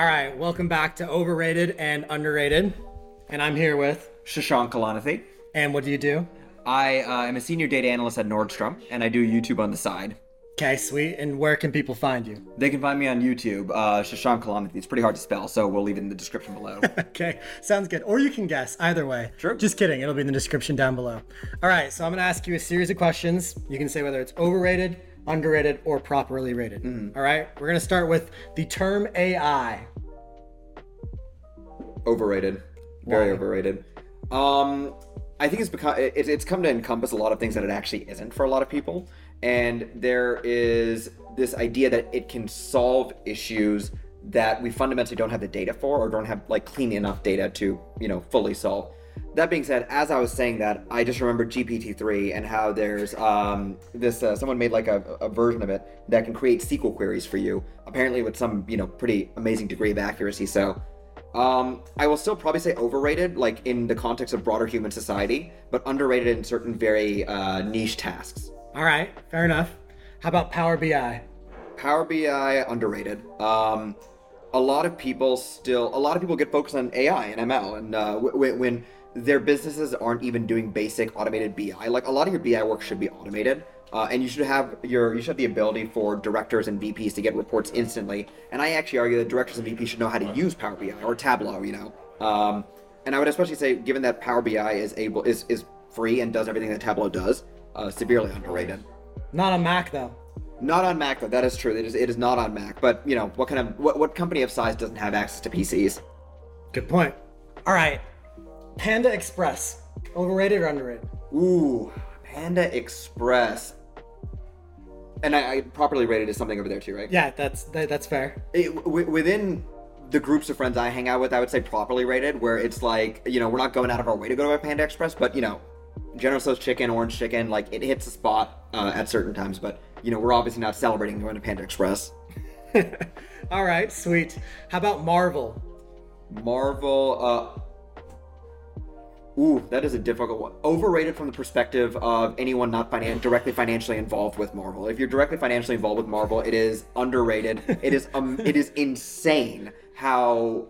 All right, welcome back to Overrated and Underrated. And I'm here with. Shashank Kalanithi. And what do you do? I uh, am a senior data analyst at Nordstrom, and I do YouTube on the side. Okay, sweet. And where can people find you? They can find me on YouTube, uh, Shashank Kalanithi. It's pretty hard to spell, so we'll leave it in the description below. okay, sounds good. Or you can guess either way. Sure. Just kidding. It'll be in the description down below. All right, so I'm going to ask you a series of questions. You can say whether it's overrated, underrated, or properly rated. All right, we're going to start with the term AI. Overrated, very Why? overrated. Um, I think it's become it, it's come to encompass a lot of things that it actually isn't for a lot of people, and there is this idea that it can solve issues that we fundamentally don't have the data for or don't have like clean enough data to you know fully solve. That being said, as I was saying that, I just remember GPT-3 and how there's um, this uh, someone made like a, a version of it that can create SQL queries for you, apparently with some you know pretty amazing degree of accuracy. So um, I will still probably say overrated, like in the context of broader human society, but underrated in certain very uh, niche tasks. All right, fair enough. How about Power BI? Power BI underrated. Um, a lot of people still, a lot of people get focused on AI and ML, and uh, w- w- when their businesses aren't even doing basic automated BI, like a lot of your BI work should be automated. Uh, and you should have your you should have the ability for directors and VPs to get reports instantly. And I actually argue that directors and VPs should know how to use Power BI or Tableau. You know, um, and I would especially say, given that Power BI is able is is free and does everything that Tableau does, uh, severely underrated. Not on Mac, though. Not on Mac though. That is true. It is. It is not on Mac. But you know, what kind of what, what company of size doesn't have access to PCs? Good point. All right, Panda Express. Overrated or underrated? Ooh, Panda Express. And I, I properly rated as something over there too, right? Yeah, that's that, that's fair. It, w- within the groups of friends I hang out with, I would say properly rated, where it's like you know we're not going out of our way to go to a Panda Express, but you know, General Tso's chicken, orange chicken, like it hits a spot uh, at certain times. But you know, we're obviously not celebrating going to Panda Express. All right, sweet. How about Marvel? Marvel. Uh, ooh, that is a difficult one. Overrated from the perspective of anyone not finan- directly financially involved with Marvel. If you're directly financially involved with Marvel, it is underrated. it is um, it is insane how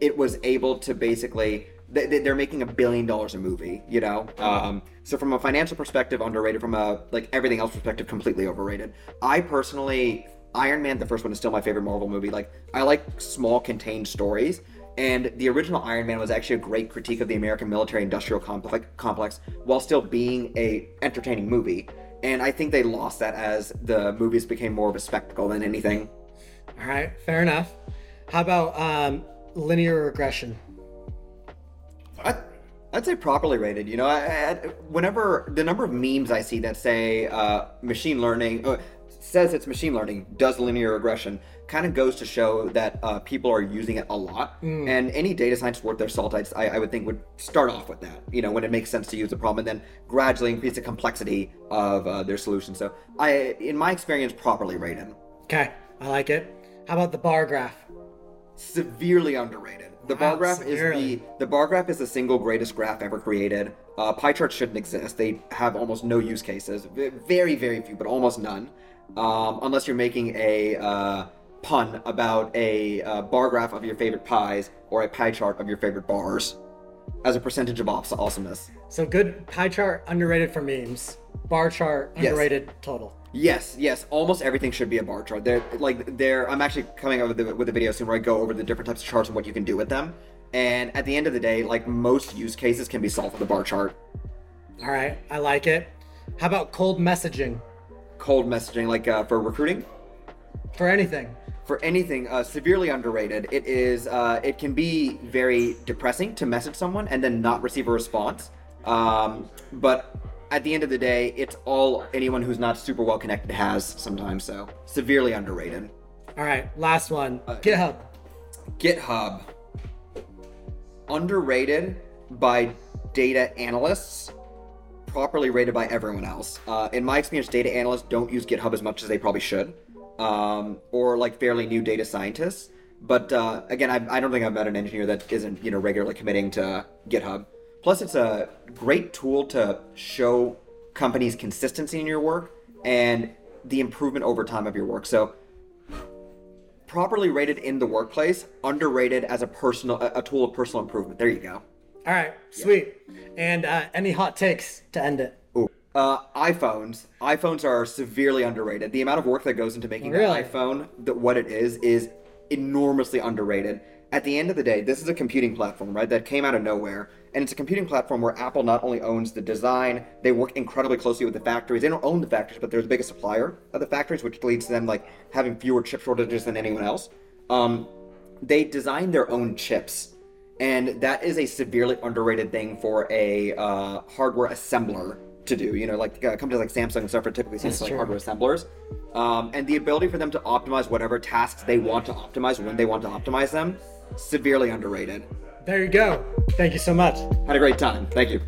it was able to basically. they- They're making a billion dollars a movie, you know. Um, so from a financial perspective, underrated. From a like everything else perspective, completely overrated. I personally, Iron Man, the first one, is still my favorite Marvel movie. Like I like small, contained stories. And the original Iron Man was actually a great critique of the American military-industrial complex, complex while still being a entertaining movie. And I think they lost that as the movies became more of a spectacle than anything. All right, fair enough. How about um, linear regression? I, I'd say properly rated. You know, I, I, whenever the number of memes I see that say uh, machine learning uh, says it's machine learning does linear regression kind of goes to show that uh, people are using it a lot. And any data scientist worth their salt, I, I would think, would start off with that. You know, when it makes sense to use the problem, and then gradually increase the complexity of uh, their solution. So, I, in my experience, properly rated. Okay, I like it. How about the bar graph? Severely underrated. The Wow, bar graph is the the bar graph is the single greatest graph ever created. Uh, pie charts shouldn't exist. They have almost no use cases. Very very few, but almost none. Um, unless you're making a uh, pun about a uh, bar graph of your favorite pies or a pie chart of your favorite bars as a percentage of aws- awesomeness. So good pie chart underrated for memes. Bar chart Yes. underrated total. Yes, yes, almost everything should be a bar chart. They're like they're. I'm actually coming up with a, with a video soon where I go over the different types of charts and what you can do with them. And at the end of the day, like most use cases can be solved with a bar chart. All right, I like it. How about cold messaging Cold messaging, like uh, for recruiting, for anything? for anything, uh, severely underrated. It is. Uh, it can be very depressing to message someone and then not receive a response. Um, but at the end of the day, it's all anyone who's not super well connected has sometimes. So severely underrated. All right, last one. GitHub. GitHub underrated by data analysts, properly rated by everyone else. Uh, in my experience, data analysts don't use GitHub as much as they probably should, um, or like fairly new data scientists. But uh, again, I, I don't think I've met an engineer that isn't you know regularly committing to GitHub. Plus, it's a great tool to show companies consistency in your work and the improvement over time of your work. So properly rated in the workplace, underrated as a personal a, tool of personal improvement. There you go. All right, sweet. And uh, any hot takes to end it? Ooh. Uh, iPhones. iPhones are severely underrated. The amount of work that goes into making Really? an iPhone, the, what it is, is enormously underrated. At the end of the day, this is a computing platform, right? That came out of nowhere, and it's a computing platform where Apple not only owns the design, they work incredibly closely with the factories. They don't own the factories, but they're the biggest supplier of the factories, which leads to them like having fewer chip shortages than anyone else. Um, they design their own chips and that is a severely underrated thing for a uh, hardware assembler to do. You know, like uh, companies like Samsung and stuff are typically seen as like hardware assemblers, um, and the ability for them to optimize whatever tasks they want to optimize when they want to optimize them, severely underrated. There you go. Thank you so much. Had a great time. Thank you.